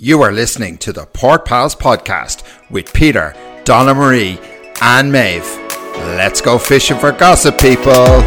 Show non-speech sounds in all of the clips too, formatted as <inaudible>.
You are listening to the Port Pals podcast with Peter, Donna Marie, and Maeve. Let's go fishing for gossip, people.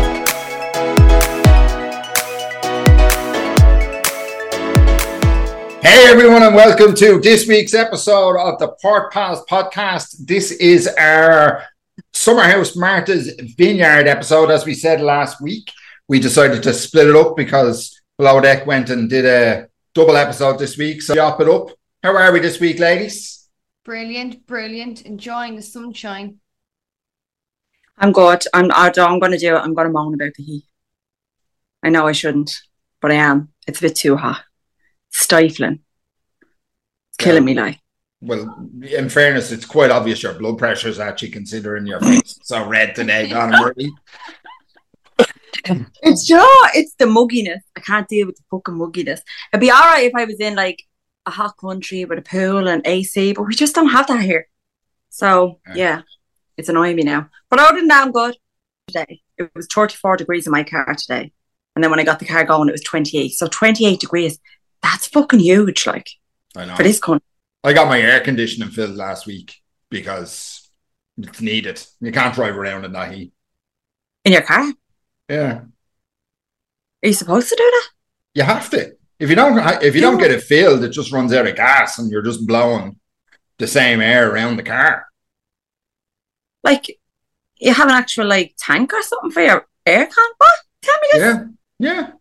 Hey everyone, and welcome to this week's episode of the Port Pals podcast. This is our Summerhouse Martha's Vineyard episode. As we said last week, we decided to split it up because Below Deck went and did a double episode this week. So chop it up. How are we this week, ladies? Brilliant, brilliant. Enjoying the sunshine. I'm good. I'm. I I'm going to do it. I'm going to moan about the heat. I know I shouldn't, but I am. It's a bit too hot. Stifling. It's killing me, like. Well, in fairness, it's quite obvious your blood pressure is actually considering your face so red today, <laughs> Donna Marie. <laughs> It's you know, it's the mugginess. I can't deal with the fucking mugginess. It'd be all right if I was in like a hot country with a pool and AC, but we just don't have that here. So Yeah. yeah, it's annoying me now. But other than that, I'm good. Today it was 34 degrees in my car today, and then when I got the car going, it was 28. So 28 degrees. That's fucking huge, like I know. for this country. I got my air conditioning filled last week because it's needed. You can't drive around in that heat. In your car, are you supposed to do that? you have to. If you don't, if you don't get it filled, it just runs out of gas, and you're just blowing the same air around the car. Like you have an actual like tank or something for your air con? What? Tell me this. Yeah, yeah.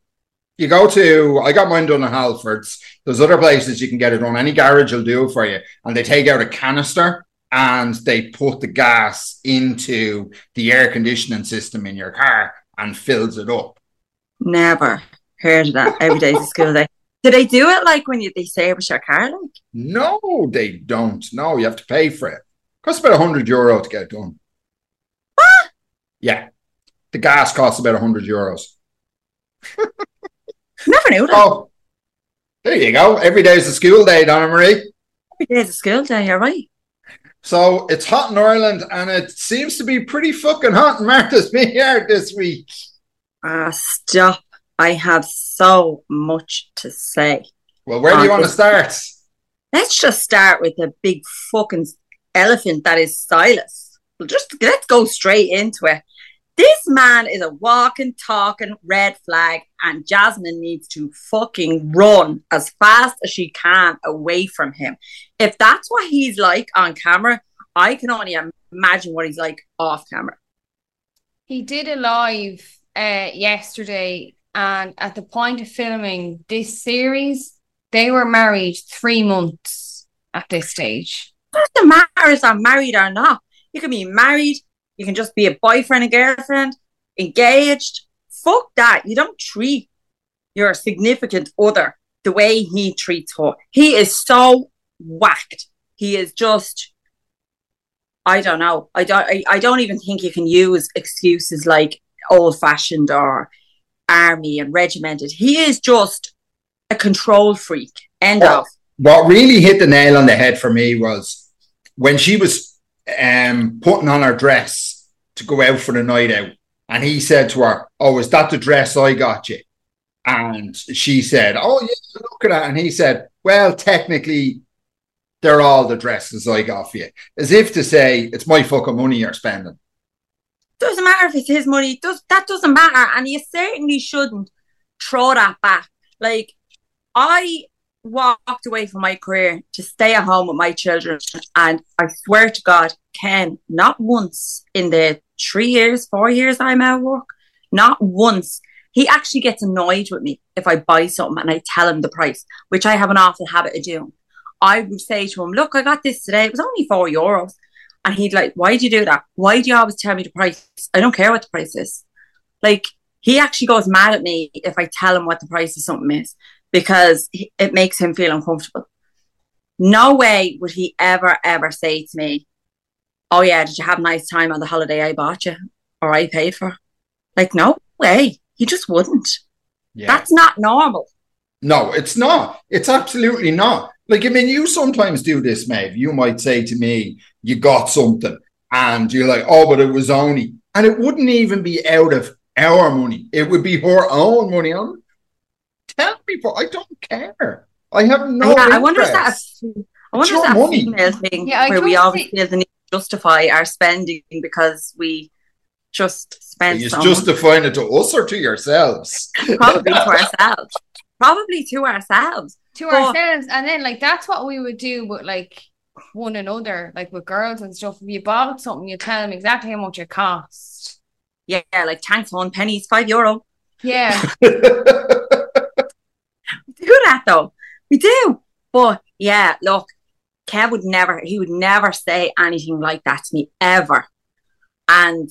You go to, I got mine done at Halfords. There's other places you can get it done. Any garage will do it for you. And they take out a canister and they put the gas into the air conditioning system in your car and fills it up. Never heard of that. Every day's a school day. Do they do it like when you they service your car? Like No, they don't. No, you have to pay for it. Costs about 100 euro to get it done. What? Yeah. The gas costs about 100 euros. <laughs> never knew that. Oh, there you go. Every day is a school day, Donna Marie. Every day's a school day. You're right. So it's hot in Ireland and it seems to be pretty fucking hot in Martha's Vineyard this week. Ah, stop. I have so much to say. Well, where do you want to start? Let's just start with the big fucking elephant that is Silas. Well, just let's go straight into it. This man is a walking, talking red flag, and Jasmine needs to fucking run as fast as she can away from him. If that's what he's like on camera, I can only imagine what he's like off camera. He did a live uh, yesterday, and at the point of filming this series, they were married three months at this stage. doesn't matter if I'm married or not. You can be married, you can just be a boyfriend and girlfriend, engaged. Fuck that. You don't treat your significant other the way he treats her. He is so whacked. He is just I don't know. I don't I, I don't even think you can use excuses like old fashioned or army and regimented. He is just a control freak. End of. What really hit the nail on the head for me was when she was um, putting on her dress to go out for the night out. And he said to her, Oh, is that the dress I got you? And she said, Oh, yeah, look at that. And he said, Well, technically, they're all the dresses I got for you. As if to say, It's my fucking money you're spending. doesn't matter if it's his money. Does that doesn't matter, and you certainly shouldn't throw that back. Like I walked away from my career to stay at home with my children, and I swear to God, Not once in the three years, four years I'm out of work, not once. He actually gets annoyed with me if I buy something and I tell him the price, which I have an awful habit of doing. I would say to him, "Look, I got this today. It was only four euros." And he'd like, why do you do that? Why do you always tell me the price? I don't care what the price is. Like, he actually goes mad at me if I tell him what the price of something is because it makes him feel uncomfortable. No way would he ever, ever say to me, Oh, yeah, did you have a nice time on the holiday I bought you or I paid for? Like, no way. You just wouldn't. Yeah. That's not normal. No, it's not. It's absolutely not. Like, I mean, you sometimes do this, Maeve. You might say to me, you got something, and you're like, oh, but it was only, and it wouldn't even be out of our money. It would be her own money. I'm tell people, I don't care. I have no. yeah, I wonder if that's. I wonder if your that money. female thing Yeah, where we don't always feel the need to justify our spending because we just spend You so much. it to us or to yourselves? <laughs> probably to ourselves. Probably to ourselves. to But- ourselves, and then like that's what we would do with like one another, like with girls and stuff. If you bought something, you tell them exactly how much it cost. Yeah, like thanks, one pennies, five euro. Yeah, <laughs> We do that though. We do. But yeah, look, Kev would never, he would never say anything like that to me ever. And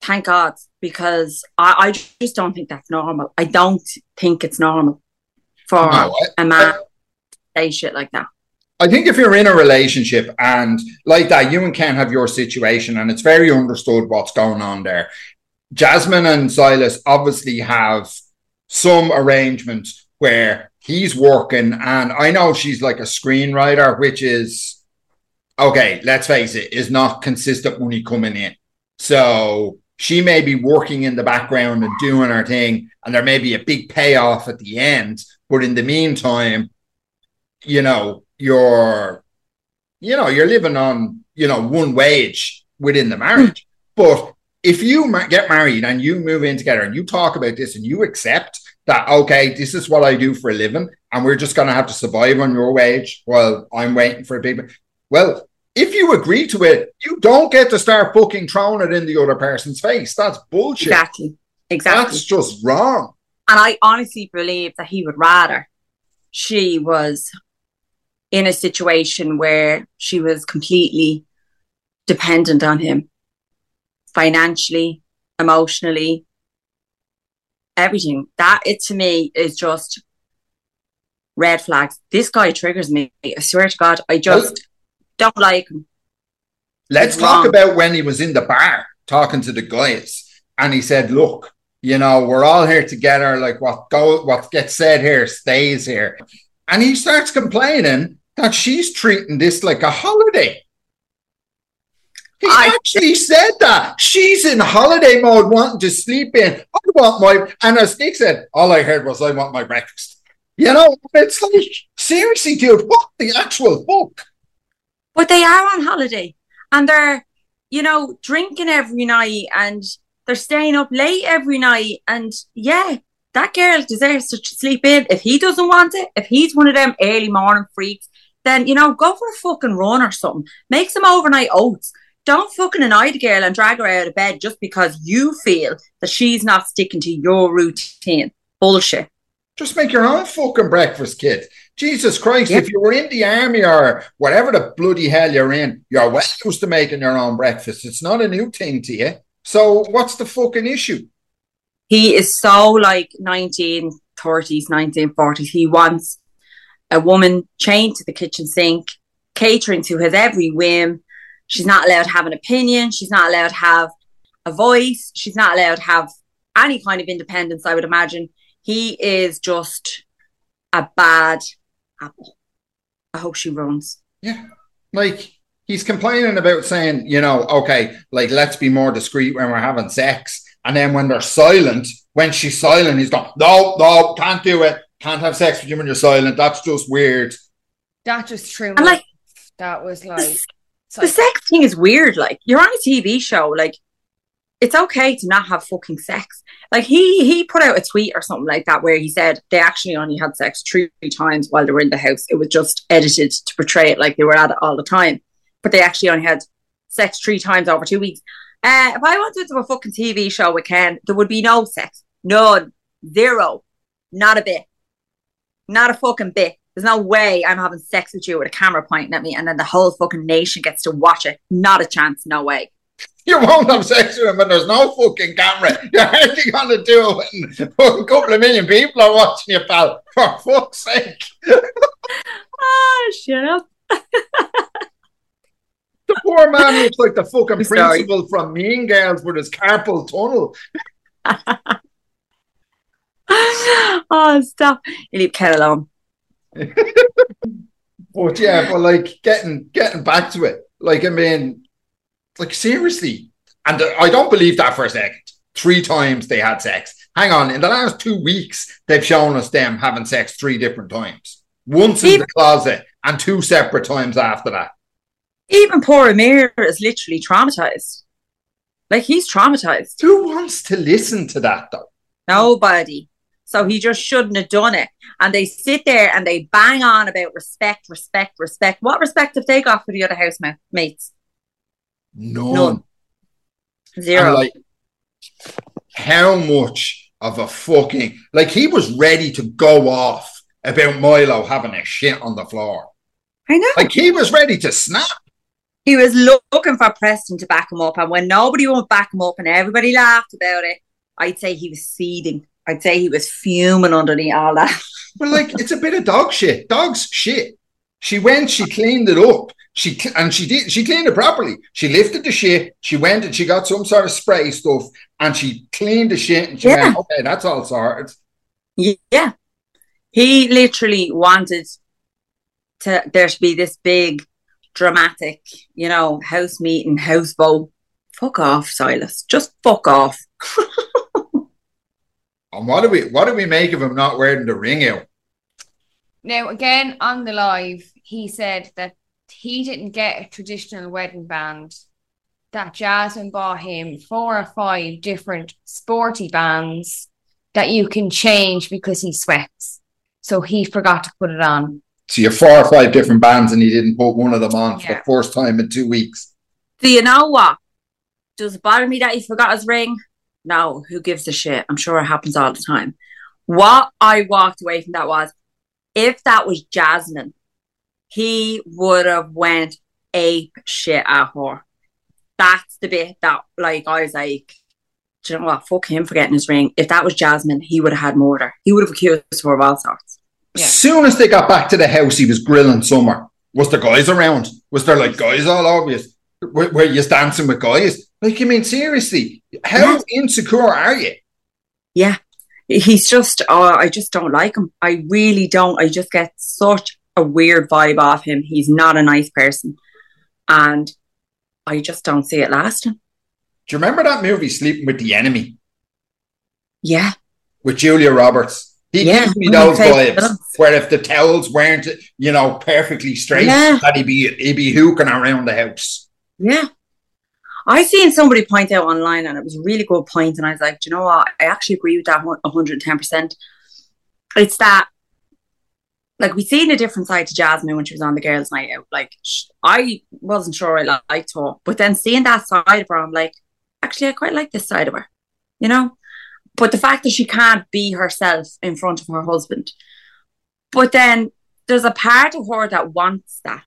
thank God, because I, I just don't think that's normal. I don't think it's normal for No, I- a man to say shit like that. I think if you're in a relationship and like that, you and Ken have your situation, and it's very understood what's going on there. Jasmine and Silas obviously have some arrangement where he's working, and I know she's like a screenwriter, which is okay, let's face it, is not consistent money coming in. So she may be working in the background and doing her thing, and there may be a big payoff at the end. But in the meantime, you know, you're, you know, you're living on, you know, one wage within the marriage. Hmm. But if you get married and you move in together and you talk about this and you accept that, okay, this is what I do for a living, and we're just going to have to survive on your wage while I'm waiting for a big. Well, if you agree to it, you don't get to start fucking throwing it in the other person's face. That's bullshit. Exactly. Exactly. That's just wrong. And I honestly believe that he would rather she was in a situation where she was completely dependent on him financially, emotionally, everything. That it to me is just red flags. This guy triggers me. I swear to God, I just don't like him. Let's It's talk wrong. about when he was in the bar talking to the guys, and he said, "Look, you know, we're all here together. Like what go, what gets said here stays here." And he starts complaining that she's treating this like a holiday. He I- actually said that she's in holiday mode, wanting to sleep in. I want my, and as Nick said, all I heard was, "I want my breakfast." You know, it's like seriously, dude, what the actual fuck? But they are on holiday and they're, you know, drinking every night and they're staying up late every night. And yeah, that girl deserves to sleep in. If he doesn't want it, if he's one of them early morning freaks, then, you know, go for a fucking run or something. Make some overnight oats. Don't fucking annoy the girl and drag her out of bed just because you feel that she's not sticking to your routine. Bullshit. Just make your own fucking breakfast, kid. Jesus Christ, Yeah. if you were in the army or whatever the bloody hell you're in, you're well used to making your own breakfast. It's not a new thing to you. So what's the fucking issue? he is so like 1930s 1940s he wants a woman chained to the kitchen sink catering to his every whim she's not allowed to have an opinion she's not allowed to have a voice she's not allowed to have any kind of independence i would imagine he is just a bad apple i hope she runs Yeah. Like he's complaining about saying, you know, okay, like let's be more discreet when we're having sex. And then when they're silent, when she's silent, he's going, no, no, can't do it. Can't have sex with you when you're silent. That's just weird. that just true. And, like, that was like, the psych- sex thing is weird. Like you're on a TV show, like it's okay to not have fucking sex. Like he he put out a tweet or something like that where he said they actually only had sex three times while they were in the house. It was just edited to portray it like they were at it all the time, but they actually only had sex three times over two weeks. Uh, if I wanted to do a fucking TV show with Ken, there would be no sex, none, zero, not a bit, not a fucking bit. There's no way I'm having sex with you with a camera pointing at me and then the whole fucking nation gets to watch it. Not a chance, no way. You won't have sex with him when there's no fucking camera. <laughs> You're hardly going to do it when a couple of million people are watching you, pal. For fuck's sake. Ah, <laughs> shut up. <laughs> The poor man looks like the fucking I'm sorry. principal from Mean Girls with his carpal tunnel. oh, stop. You leave Ken alone. <laughs> But yeah, but like getting getting back to it, like I mean, like seriously, and I don't believe that for a second. Three times they had sex. Hang on, in the last two weeks, they've shown us them having sex three different times. once in the closet and two separate times after that. Even poor Amir is literally traumatized. Like he's traumatized. Who wants to listen to that though? Nobody. So he just shouldn't have done it. And they sit there and they bang on about respect, respect, respect. What respect have they got for the other housemates? None. None. And, Zero. like, how much of a fucking like he was ready to go off about Milo having a shit on the floor. I know. Like he was ready to snap. he was loo- looking for Preston to back him up. And when nobody would back him up and everybody laughed about it, I'd say he was seething. I'd say he was fuming underneath all that. <laughs> But like it's a bit of dog shit. Dog's shit. She went, she cleaned it up. She and she did she cleaned it properly. She lifted the shit, she went and she got some sort of spray stuff and she cleaned the shit and she Yeah. went, okay, that's all sorted. Yeah. He literally wanted to there to be this big dramatic, you know, house meeting, house vote. Fuck off, Silas. Just fuck off. <laughs> And what do we what do we make of him not wearing the ring out? Now, again, on the live, he said that he didn't get a traditional wedding band, that Jasmine bought him four or five different sporty bands that you can change because he sweats. So he forgot to put it on. So you have four or five different bands and he didn't put one of them on for the first time in two weeks. Do you know what? Does it bother me that he forgot his ring? No, who gives a shit? I'm sure it happens all the time. What I walked away from that was if that was Jasmine, he would have went ape shit at her. That's the bit that like I was like, do you know what? Fuck him for getting his ring. If that was Jasmine, he would have had murder. He would have accused her of all sorts. Yeah. As soon as they got back to the house, he was grilling Summer. Was there guys around? Was there like guys all obvious? Were, were you dancing with guys? Like, you mean seriously? How insecure are you? Yeah. He's just oh, I just don't like him. I really don't. I just get such a weird vibe off him. He's not a nice person. And I just don't see it lasting. Do you remember that movie, Sleeping with the Enemy, Yeah. with Julia Roberts? He Yeah, gives me one of my those vibes films. where if the towels weren't, you know, perfectly straight, Yeah. that he'd be he'd be hooking around the house. Yeah. I seen somebody point out online and it was a really good point, and I was like, Do you know what? I actually agree with that one hundred and ten percent. It's that like we seen a different side to Jasmine when she was on the girls' night out. Like I wasn't sure I liked her, but then seeing that side of her, I'm like, actually, I quite like this side of her, you know. But the fact that she can't be herself in front of her husband, but then there's a part of her that wants that.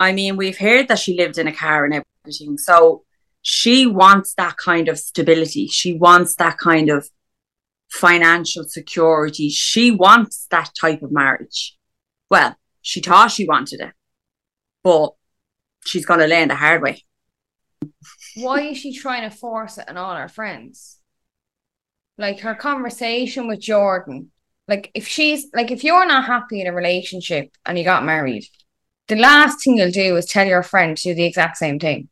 I mean, we've heard that she lived in a car and everything, so she wants that kind of stability. She wants that kind of financial security. She wants that type of marriage. Well, she thought she wanted it, but she's going to learn the hard way. Why is she trying to force it on all her friends? Like her conversation with Jordan. Like if she's like if you're not happy in a relationship and you got married, the last thing you'll do is tell your friend to do the exact same thing.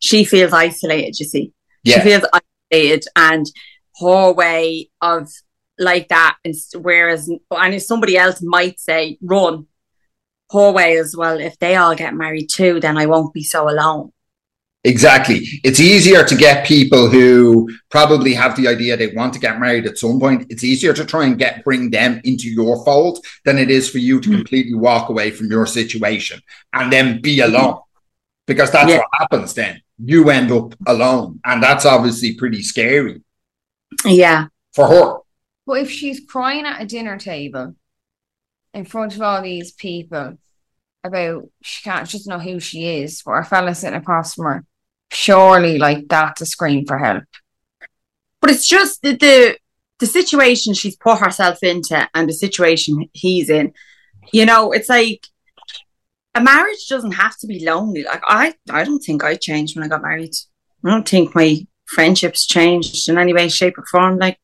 She feels isolated, you see. Yeah. She feels isolated, and her way of like that, and whereas, and if somebody else might say, run, her way as well, if they all get married too, then I won't be so alone. Exactly. It's easier to get people who probably have the idea they want to get married at some point. It's easier to try and get bring them into your fold than it is for you to Mm. completely walk away from your situation and then be alone. Because that's Yeah. what happens then. You end up alone. And that's obviously pretty scary Yeah. for her. But if she's crying at a dinner table in front of all these people about she can't just know who she is, or a fella sitting across from her, surely like that's a scream for help. But it's just the, the the situation she's put herself into and the situation he's in. You know, it's like a marriage doesn't have to be lonely. Like I, I don't think I changed when I got married. I don't think my friendships changed in any way, shape, or form. Like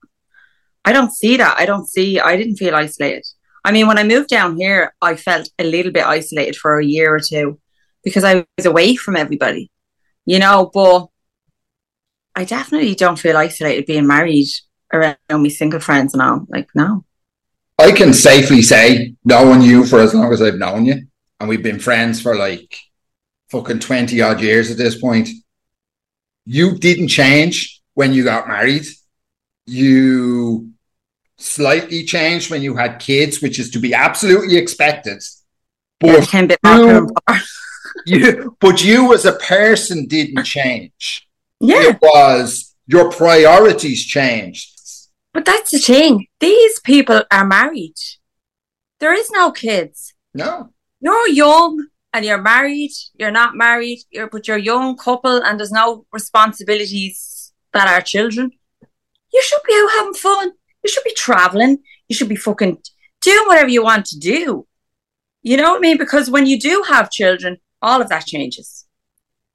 I don't see that. I don't see. I didn't feel isolated. I mean, when I moved down here, I felt a little bit isolated for a year or two because I was away from everybody. You know, but I definitely don't feel isolated being married around my single friends and all. Like, no. I can safely say, knowing you for as long as I've known you, and we've been friends for like fucking 20 odd years at this point, you didn't change when you got married. You slightly changed when you had kids, which is to be absolutely expected. Yeah, But bit you- <laughs> you, but you as a person didn't change. Yeah, It was your priorities changed. but that's the thing. These people are married. There is no kids. No. You're young and you're married. You're not married. You're but you're a young couple and there's no responsibilities that are children. You should be out having fun. You should be traveling. You should be fucking doing whatever you want to do. You know what I mean? Because when you do have children, all of that changes.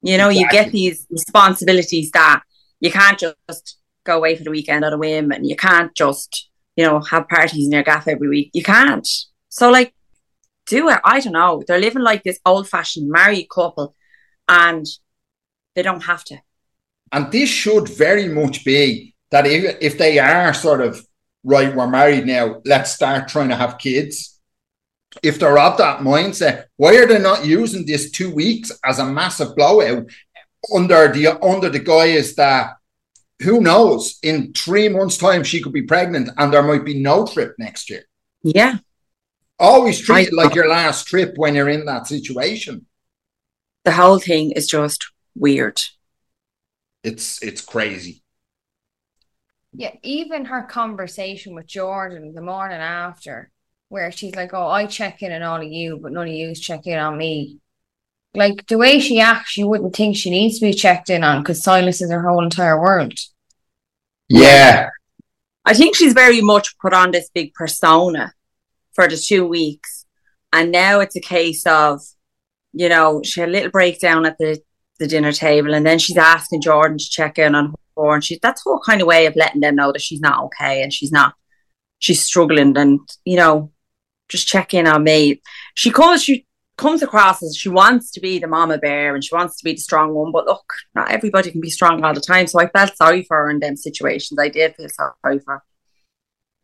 You know, you get these responsibilities that you can't just go away for the weekend on a whim and you can't just, you know, have parties in your gaff every week. You can't. So like do it. I don't know. They're living like this old fashioned married couple and they don't have to. And this should very much be that if, if they are sort of, right, we're married now, let's start trying to have kids. If they're of that mindset, why are they not using this two weeks as a massive blowout under the under the guise that who knows in three months' time she could be pregnant and there might be no trip next year. Yeah. Always treat it like your last trip when you're in that situation. The whole thing is just weird. It's it's crazy. Yeah, even her conversation with Jordan the morning after, where she's like, "Oh, I check in on all of you, but none of you check in on me." Like the way she acts, you wouldn't think she needs to be checked in on because Silas is her whole entire world. Yeah. I think she's very much put on this big persona for the two weeks. And now it's a case of, you know, she had a little breakdown at the, the dinner table and then she's asking Jordan to check in on her. And she, that's her kind of way of letting them know that she's not okay and she's not, she's struggling and, you know, just check in on me. She comes, she comes across as she wants to be the mama bear and she wants to be the strong one. But look, not everybody can be strong all the time. So I felt sorry for her in them situations. I did feel sorry for her.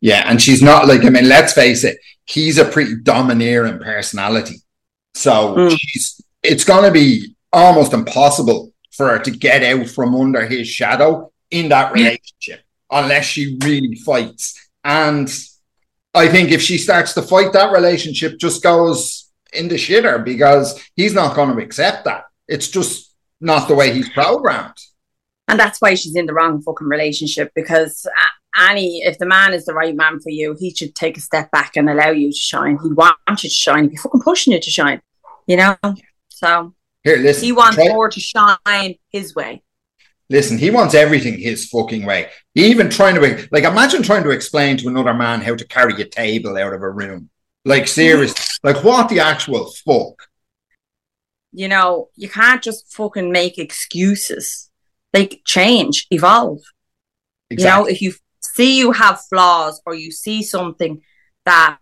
Yeah, and she's not like I mean, let's face it, he's a pretty domineering personality. So Mm. she's it's gonna be almost impossible for her to get out from under his shadow in that relationship unless she really fights. And I think if she starts to fight, that relationship just goes in the shitter because he's not going to accept that. It's just not the way he's programmed. And that's why she's in the wrong fucking relationship because Annie, if the man is the right man for you, he should take a step back and allow you to shine. He wants you to shine. He'd be fucking pushing you to shine, you know? So Here, listen. he wants try- more to shine his way. Listen, he wants everything his fucking way. Even trying to like imagine trying to explain to another man how to carry a table out of a room. Like seriously, <laughs> like what the actual fuck? You know, you can't just fucking make excuses. Like change, evolve. You know, if you see you have flaws or you see something that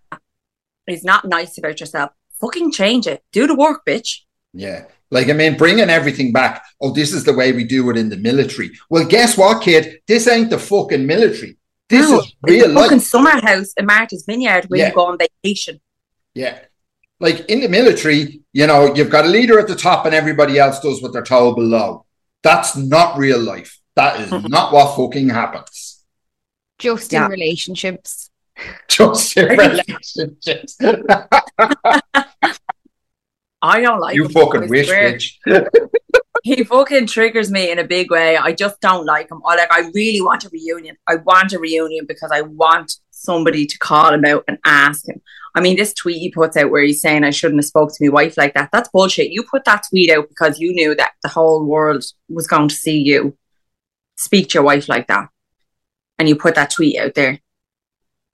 is not nice about yourself, fucking change it. Do the work, bitch. Yeah. Like, I mean, bringing everything back. Oh, this is the way we do it in the military. Well, guess what, kid? This ain't the fucking military. This No, is real a fucking life. summer house in Martha's Vineyard where Yeah. you go on vacation. Yeah. Like in the military, you know, you've got a leader at the top and everybody else does what they're told below. That's not real life. That is mm-hmm. not what fucking happens. Just Yeah. in relationships. <laughs> Just in relationships. <laughs> I don't like you him. fucking I wish, swear. bitch. <laughs> He fucking triggers me in a big way. I just don't like him. I like. I really want a reunion. I want a reunion because I want somebody to call him out and ask him. I mean, this tweet he puts out where he's saying I shouldn't have spoke to my wife like that. That's bullshit. You put that tweet out because you knew that the whole world was going to see you speak to your wife like that, and you put that tweet out there.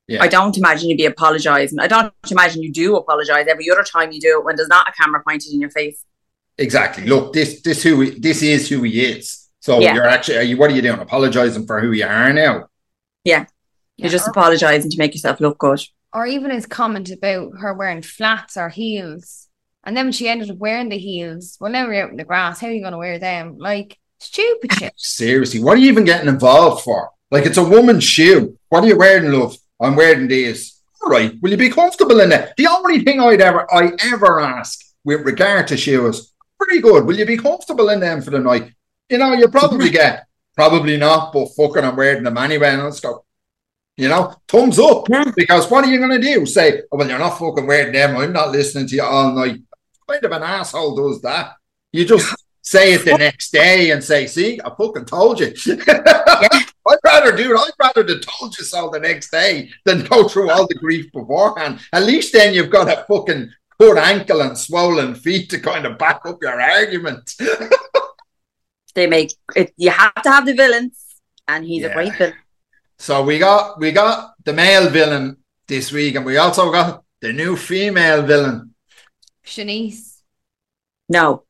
Yeah. I don't imagine you'd be apologising. I don't imagine you do apologise every other time you do it when there's not a camera pointed in your face. Exactly. Look, this this who he- this is who he is. So Yeah. you're actually are you what are you doing? Apologizing for who you are now? You're just or, apologising to make yourself look good. or even his comment about her wearing flats or heels. And then when she ended up wearing the heels, well, now we're out in the grass. How are you going to wear them? Like, stupid shit. <laughs> Seriously, what are you even getting involved for? Like it's a woman's shoe. What are you wearing, love? I'm wearing these. all right. Will you be comfortable in it? The only thing I'd ever I ever ask with regard to shoes, pretty good. Will you be comfortable in them for the night? You know, you probably <laughs> get probably not, but fucking I'm wearing them anyway. And let's go. You know, thumbs up. Because what are you gonna do? Say, oh, well, you're not fucking wearing them. I'm not listening to you all night. Kind of an asshole does that. You just say it the next day and say, see, I fucking told you. <laughs> I'd rather do it. I'd rather have told you so the next day than go through all the grief beforehand. At least then you've got a fucking poor ankle and swollen feet to kind of back up your argument. <laughs> They make it. You have to have the villains, and he's Yeah. a great villain. So we got we got the male villain this week, and we also got the new female villain. Shanice. No,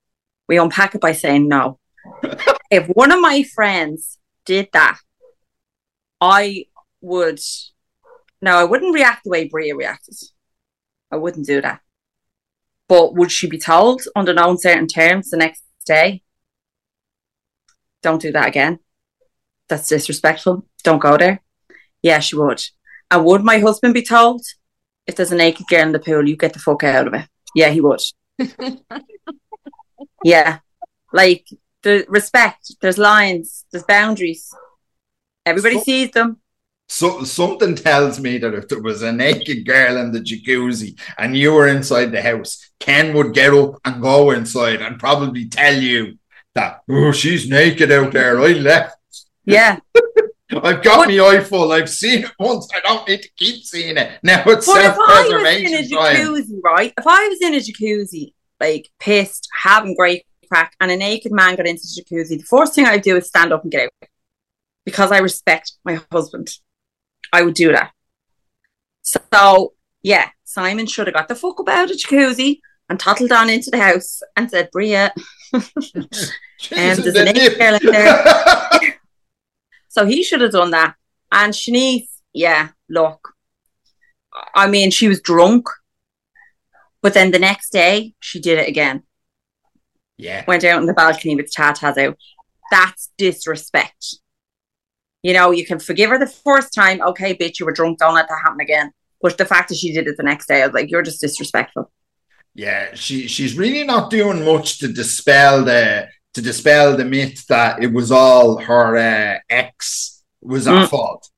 we unpack it by saying no. <laughs> if one of my friends did that, I would. No, I wouldn't react the way Bria reacted. I wouldn't do that. But would she be told under no certain terms the next day? Don't do that again. That's disrespectful. Don't go there. Yeah, she would. And would my husband be told if there's a naked girl in the pool, you get the fuck out of it? Yeah, he would. <laughs> Yeah. Like the respect, there's lines, there's boundaries. Everybody So- sees them. So something tells me that if there was a naked girl in the jacuzzi and you were inside the house, Ken would get up and go inside and probably tell you that oh she's naked out there. I left. Yeah. <laughs> I've got me eye full. I've seen it once. I don't need to keep seeing it. Now it's self I a preservation jacuzzi, right? If I was in a jacuzzi, like pissed, having great crack, and a naked man got into the jacuzzi, the first thing I'd do is stand up and get out. Because I respect my husband. I would do that. So yeah, Simon should have got the fuck up out of jacuzzi and toddled on into the house and said, Bria, <laughs> <laughs> Jesus, um, there's the a naked girl in there. So he should have done that. And Shanice, yeah, look, I mean, she was drunk, but then the next day she did it again. yeah. Went out on the balcony with tatas out. That's disrespect. You know, you can forgive her the first time. Okay, bitch, you were drunk. Don't let that happen again. But the fact that she did it the next day, I was like, you're just disrespectful. Yeah, she she's really not doing much to dispel the to dispel the myth that it was all her uh, ex was at Mm. fault.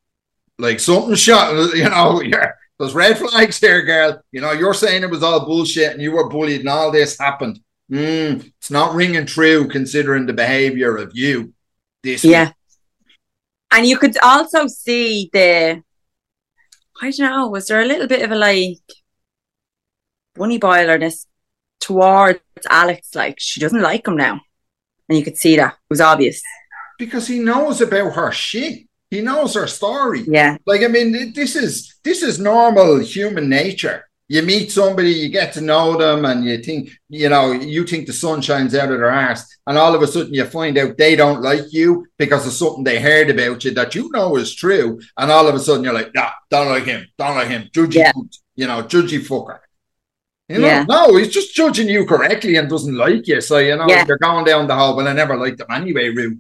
Like something shot, you know, <laughs> yeah, those red flags here, girl. You know, you're saying it was all bullshit and you were bullied and all this happened. Mm, it's not ringing true considering the behavior of you this Yeah. And you could also see the, I don't know, was there a little bit of a like bunny boilerness towards Alex? Like she doesn't like him now. And you could see that. It was obvious. because he knows about her shit. He knows her story. Yeah. Like, I mean, this is this is normal human nature. You meet somebody, you get to know them, and you think, you know, you think the sun shines out of their ass, and all of a sudden you find out they don't like you because of something they heard about you that you know is true, and all of a sudden you're like, nah, don't like him, don't like him, judgy, Yeah. you know, judgy fucker. You know, Yeah. no, he's just judging you correctly and doesn't like you. So, you know, Yeah. you're going down the whole, well, I never liked him anyway, route.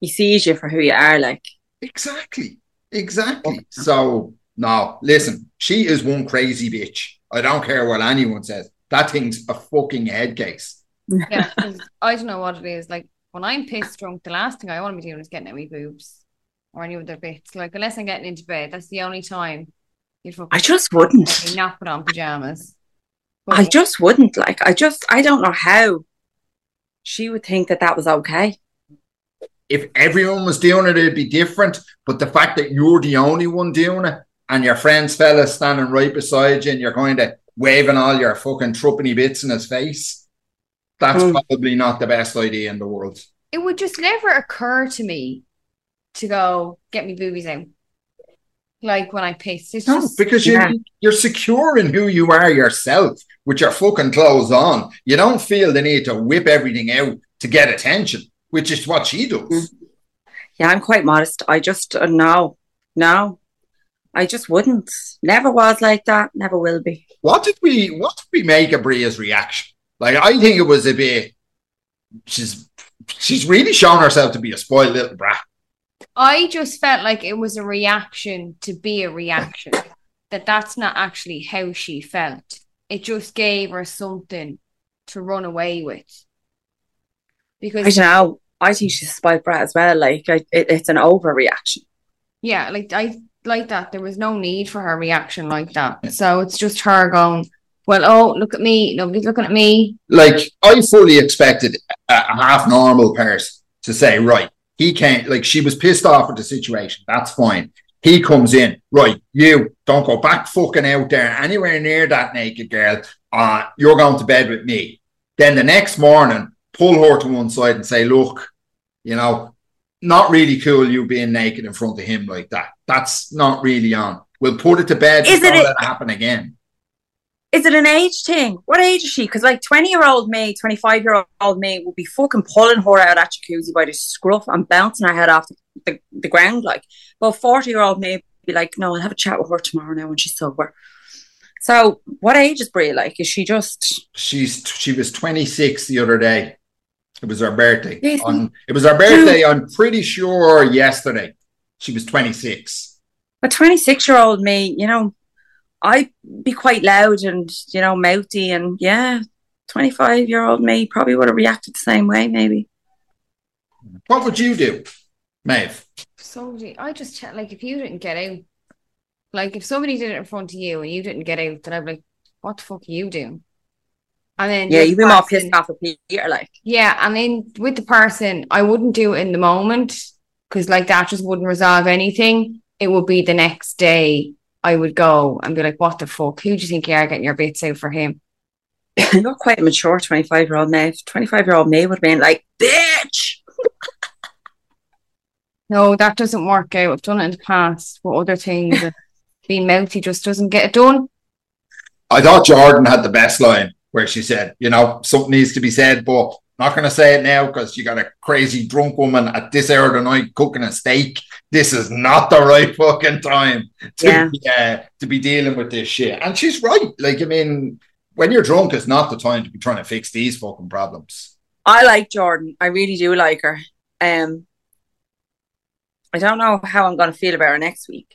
He sees you for who you are. Like, Exactly. Exactly. So no, listen, she is one crazy bitch. I don't care what anyone says. That thing's a fucking head case. <laughs> Yeah, 'cause I don't know what it is. Like when I'm pissed drunk, the last thing I want to be doing is getting at my boobs or any other bits. Like unless I'm getting into bed, that's the only time you'd fucking I just wouldn't. me not put on pajamas. But I just wouldn't. Like, I just, I don't know how she would think that that was okay. If everyone was doing it, it'd be different. But the fact that you're the only one doing it and your friend's fella standing right beside you and you're kind of waving all your fucking truppeny bits in his face, that's Mm. probably not the best idea in the world. it would just never occur to me to go get me boobies out. Like when I piss. It's No, just because Yeah. you, you're secure in who you are yourself with your fucking clothes on. You don't feel the need to whip everything out to get attention, which is what she does. Mm. Yeah, I'm quite modest. I just, uh, no, no. I just wouldn't. Never was like that. Never will be. What did we what did we make of Bria's reaction? Like I think it was a bit she's she's really shown herself to be a spoiled little brat. I just felt like it was a reaction to be a reaction. that that's not actually how she felt. It just gave her something to run away with. I Because don't know. I think she's a spoiled brat as well. Like I, it, it's an overreaction. yeah, like I like that. There was no need for her reaction like that. So it's just her going, Well, oh, look at me, nobody's looking at me. like I fully expected a, a half normal person to say, right, he can't like she was pissed off at the situation. That's fine. He comes in, right, you don't go back fucking out there anywhere near that naked girl. Uh, you're going to bed with me. Then the next morning, pull her to one side and say, look, you know, not really cool you being naked in front of him like that. That's not really on. We'll put it to bed. Is it it happen again? Is it an age thing? What age is she? Because like twenty year old me, twenty five year old me will be fucking pulling her out at jacuzzi by the scruff and bouncing her head off the, the, ground. Like, but forty year old me be like, no, I'll have a chat with her tomorrow now when she's sober. So, what age is Brie? Like, is she just? she's she was 26 the other day. It was her birthday. Yes. On, it was her birthday. I'm pretty sure yesterday. She was 26. A 26 year old me, you know, I'd be quite loud and, you know, mouthy. And yeah, 25 year old me probably would have reacted the same way, maybe. What would you do, Maeve? So I just check like if you didn't get out, like if somebody did it in front of you and you didn't get out, then I'd be like, What the fuck are you doing? And then Yeah, you'd be more person- pissed off at Peter. Like, Yeah, and then with the person, I wouldn't do it in the moment because like that just wouldn't resolve anything. It would be the next day I would go and be like, What the fuck? Who do you think you are getting your bits out for him? <laughs> you're quite a mature 25 year old Maeve. 25 year old me would have been like, bitch. No, that doesn't work out. I've done it in the past with other things. <laughs> Being mouthy just doesn't get it done. I thought Jordan had the best line where she said, you know, something needs to be said, but I'm not going to say it now because you got a crazy drunk woman at this hour of the night cooking a steak. This is not the right fucking time to, Yeah. be, uh, to be dealing with this shit. And she's right. Like, I mean, when you're drunk, it's not the time to be trying to fix these fucking problems. I like Jordan. I really do like her. Um, I don't know how I'm going to feel about her next week.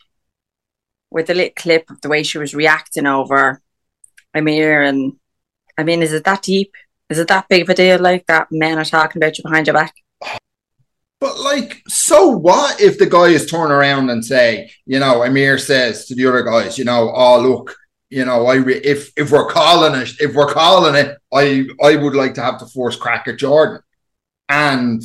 With the little clip of the way she was reacting over Amir, and I mean, is it that deep? Is it that big of a deal? Like that men are talking about you behind your back? But like, so what if the guy is turn around and say, you know, Amir says to the other guys, you know, oh look, you know, I re- if if we're calling it, if we're calling it, I I would like to have the first crack at Jordan, and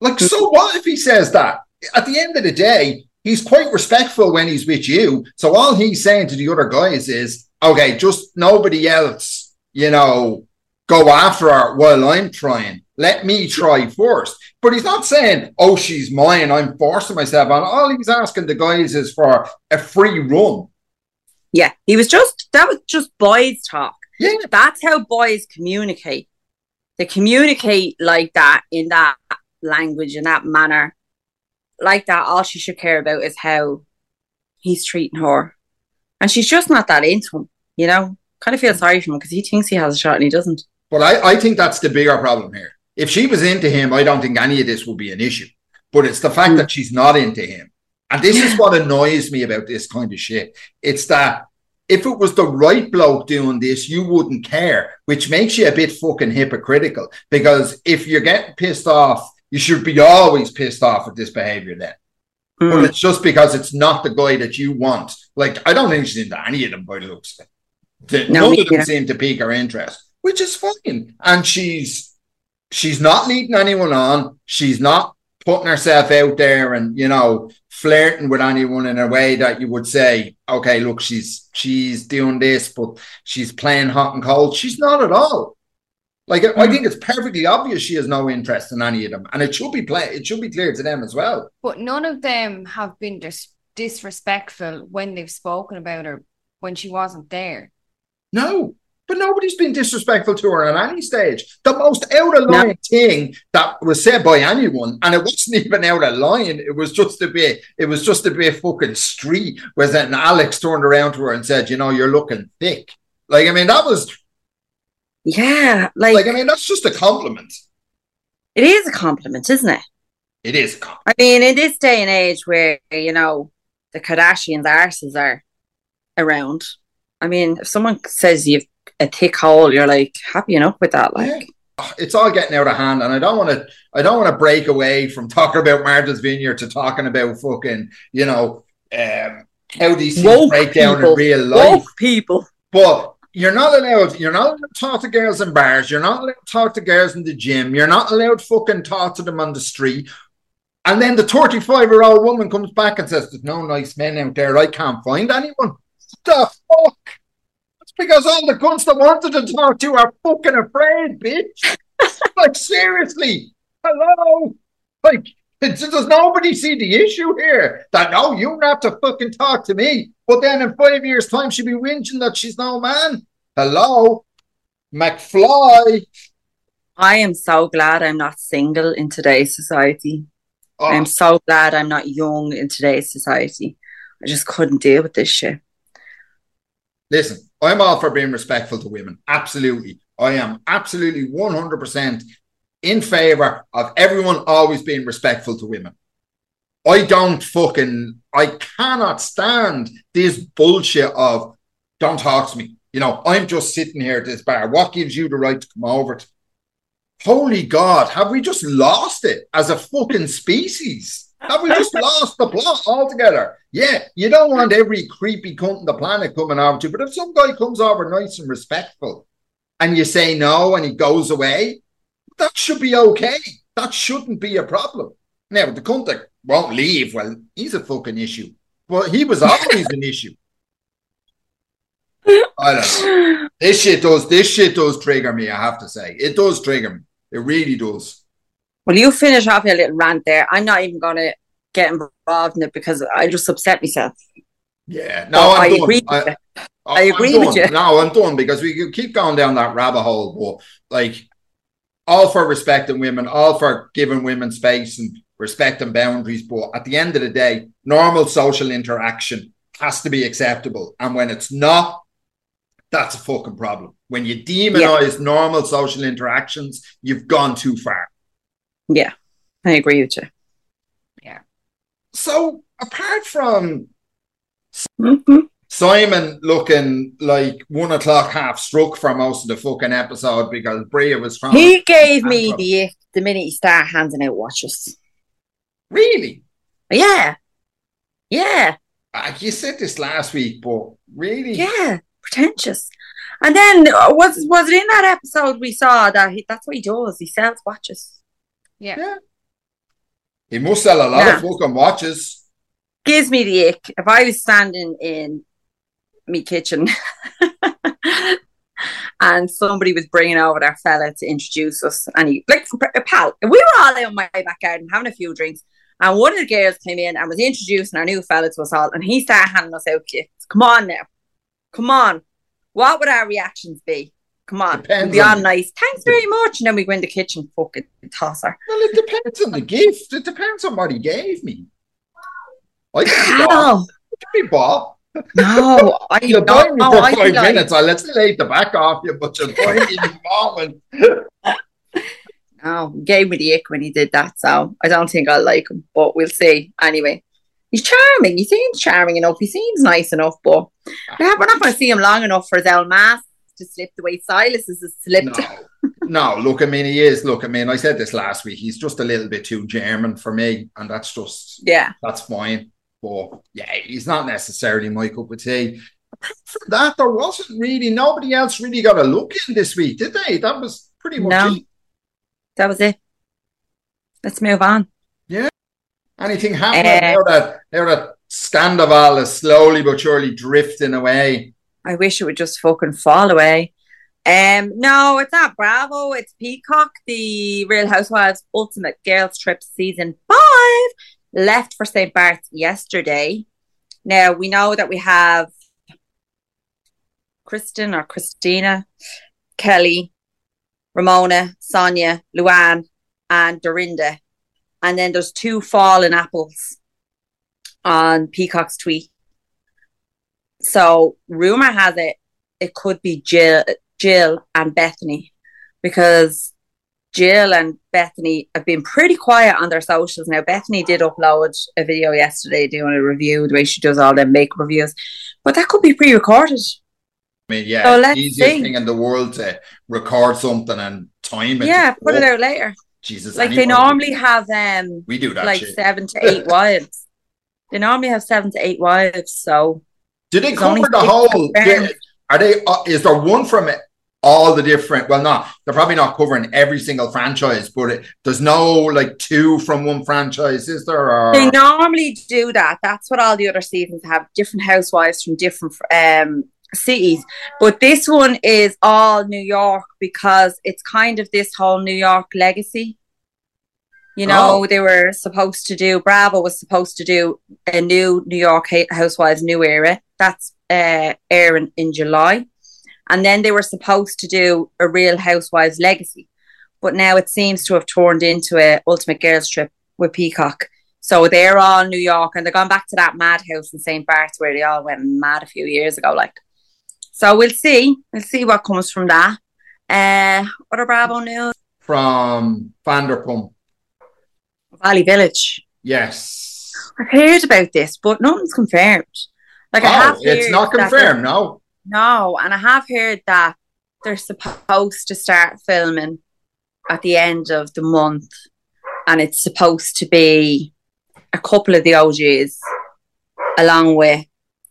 like, so what if he says that? At the end of the day, he's quite respectful when he's with you. So all he's saying to the other guys is, okay, just nobody else, you know, go after her while I'm trying. Let me try first. But he's not saying, oh, she's mine. I'm forcing myself on. All he's asking the guys is for a free run. Yeah, he was just that was just boys talk. Yeah. That's how boys communicate. They communicate like that in that language in that manner. Like that, all she should care about is how he's treating her. And she's just not that into him, you know? Kind of feel sorry for him because he thinks he has a shot and he doesn't. But I, I think that's the bigger problem here. If she was into him, I don't think any of this would be an issue. But it's the fact Mm. that she's not into him. And this is what annoys me about this kind of shit. It's that if it was the right bloke doing this, you wouldn't care, which makes you a bit fucking hypocritical. Because if you're getting pissed off, you should be always pissed off at this behavior then. But Mm. it's just because it's not the guy that you want. Like, I don't think she's into any of them by the looks of it. The- No, None of them seem to pique her interest, which is fine. And she's she's not leading anyone on. She's not putting herself out there and you know flirting with anyone in a way that you would say, okay, look, she's she's doing this, but she's playing hot and cold. She's not at all. Like I I Mm. think it's perfectly obvious she has no interest in any of them, and it should be play. It should be clear to them as well. But none of them have been dis- disrespectful when they've spoken about her when she wasn't there. No, but nobody's been disrespectful to her at any stage. The most out of line thing that was said by anyone, and it wasn't <laughs> even out of line. It was just a bit. It was just to be a bit fucking street. Was that Alex turned around to her and said, "You know, you're looking thick." Like, I mean, that was Yeah, like, like, I mean, that's just a compliment. it is a compliment, isn't it? It is a compliment. I mean, in this day and age where, you know, the Kardashians' arses are around. I mean, if someone says you've a thick hole, you're like happy enough with that. Like, yeah. it's all getting out of hand, and I don't want to. I don't want to break away from talking about Martha's Vineyard to talking about fucking, you know, um, how these things break down in real life. Woke people, but you're not allowed. You're not allowed to talk to girls in bars. You're not allowed to talk to girls in the gym. You're not allowed to fucking talk to them on the street. And then the 35 year old woman comes back and says, There's no nice men out there. I can't find anyone. What the fuck? Because all the cunts that wanted to talk to you are fucking afraid, bitch. <laughs> like, seriously. Hello. Like, does nobody see the issue here? That no, you have to fucking talk to me. But then in five years' time, she'll be whinging that she's no man. Hello, McFly. I am so glad I'm not single in today's society. Oh. I'm so glad I'm not young in today's society. I just couldn't deal with this shit. Listen, I'm all for being respectful to women. Absolutely. I am absolutely 100% in favor of everyone always being respectful to women. I don't fucking, I cannot stand this bullshit of don't talk to me. You know, I'm just sitting here at this bar. What gives you the right to come over to Holy God, have we just lost it as a fucking species? Have we just lost the plot altogether? Yeah, you don't want every creepy cunt on the planet coming over to you, but if some guy comes over nice and respectful and you say no and he goes away, that should be okay. That shouldn't be a problem. Now, the cunt that won't leave, well, he's a fucking issue. But he was always an issue. I don't know. This shit does this shit does trigger me, I have to say. It does trigger me. It really does. Well, you finish off your little rant there. I'm not even gonna get involved in it because I just upset myself. Yeah, no, i agree. I, I, agree with you. No, I'm done because we keep going down that rabbit hole. But like, all for respecting women, all for giving women space and respect and boundaries. But at the end of the day, normal social interaction has to be acceptable. And when it's not, that's a fucking problem. When you demonize yeah. normal social interactions, you've gone too far. Yeah, I agree with you. Yeah. So apart from mm-hmm. Simon looking like one o'clock half struck for most of the fucking episode because Bria was trying. He gave me the the minute he started handing out watches. Really? Yeah. Yeah. Uh, you said this last week, but really? Yeah pretentious. And then uh, was was it in that episode we saw that he, that's what he does? He sells watches. Yeah. yeah. He must sell a lot yeah. of fucking watches. Gives me the ick. If I was standing in me kitchen <laughs> and somebody was bringing over their fella to introduce us, and he like pal, we were all out in my back garden having a few drinks, and one of the girls came in and was introducing our new fella to us all, and he started handing us out gifts. Come on now, Come on. What would our reactions be? Come on. Depends be on nice. Thanks very much. And then we go in the kitchen, fucking toss her. Well, it depends on the <laughs> gift. It depends on what he gave me. I can be bought. No, I <laughs> you me oh, for five I minutes. Like... Let's lay the back off you, but you're me in the <laughs> moment. no, gave me the ick when he did that, so I don't think I'll like him, but we'll see. Anyway, he's charming. He seems charming enough. He seems nice enough, but we're not going to see him long enough for his own mask to slip the way Silas has slipped. No. no, look, I mean, he is. Look, I mean, I said this last week. He's just a little bit too German for me, and that's just yeah, that's fine. But yeah, he's not necessarily my cup of tea. Apart from that, there wasn't really nobody else really got a look in this week, did they? That was pretty much no, it. That was it. Let's move on. Yeah. Anything happening uh, now that now that Scandoval is slowly but surely drifting away? I wish it would just fucking fall away. Um, no, it's not Bravo. It's Peacock. The Real Housewives Ultimate Girls Trip season five left for St. Bart's yesterday. Now we know that we have Kristen or Christina, Kelly, Ramona, Sonja, Luann, and Dorinda and then there's two fallen apples on Peacock's tweet. So rumor has it it could be Jill, Jill and Bethenny because Jill and Bethenny have been pretty quiet on their socials now. Bethenny did upload a video yesterday doing a review, the way she does all their make reviews, but that could be pre recorded. I mean, yeah, So let's easiest see. thing in the world to record something and time it. Yeah, put it Oh, out later. Jesus, Like they normally have um we do that. like shit. seven to eight <laughs> wives. They normally have seven to eight wives, so Do they cover the whole? Are they? Uh, is there one from it? All the different. Well, no, they're probably not covering every single franchise, but it, there's no like two from one franchise, is there? Or they normally do that. That's what all the other seasons have different housewives from different um cities. But this one is all New York because it's kind of this whole New York legacy. You know, Oh. they were supposed to do Bravo was supposed to do a new New York Housewives New Era. That's uh, airing in July. And then they were supposed to do a Real Housewives Legacy. But now it seems to have turned into a Ultimate Girls Trip with Peacock. So they're all New York and they're gone back to that madhouse in St. Bart's where they all went mad a few years ago. Like, so we'll see. We'll see what comes from that. Uh, other Bravo news: from Vanderpump. Valley Village. Yes. I've heard about this, but nothing's confirmed. Like I oh, have it's not confirmed. No. No, and I have heard that they're supposed to start filming at the end of the month, and it's supposed to be a couple of the OGs along with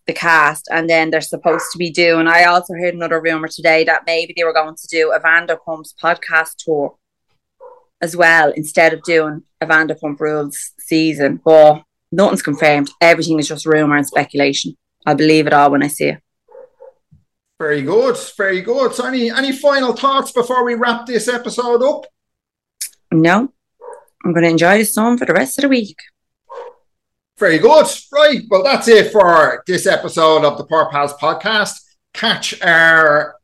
the cast, and then they're supposed to be doing. I also heard another rumor today that maybe they were going to do a Vanderpump's podcast tour as well instead of doing a Vanderpump Rules season. But nothing's confirmed. Everything is just rumor and speculation. I believe it all when I see it. Very good. Very good. So, any any final thoughts before we wrap this episode up? No, I'm going to enjoy the sun for the rest of the week. Very good. Right. Well, that's it for this episode of the Poor Pals podcast. Catch our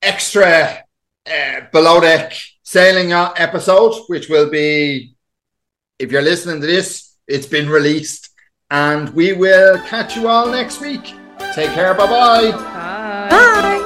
extra uh, below deck sailing uh, episode, which will be, if you're listening to this, it's been released. And we will catch you all next week. Take care. Bye bye. Bye. Bye.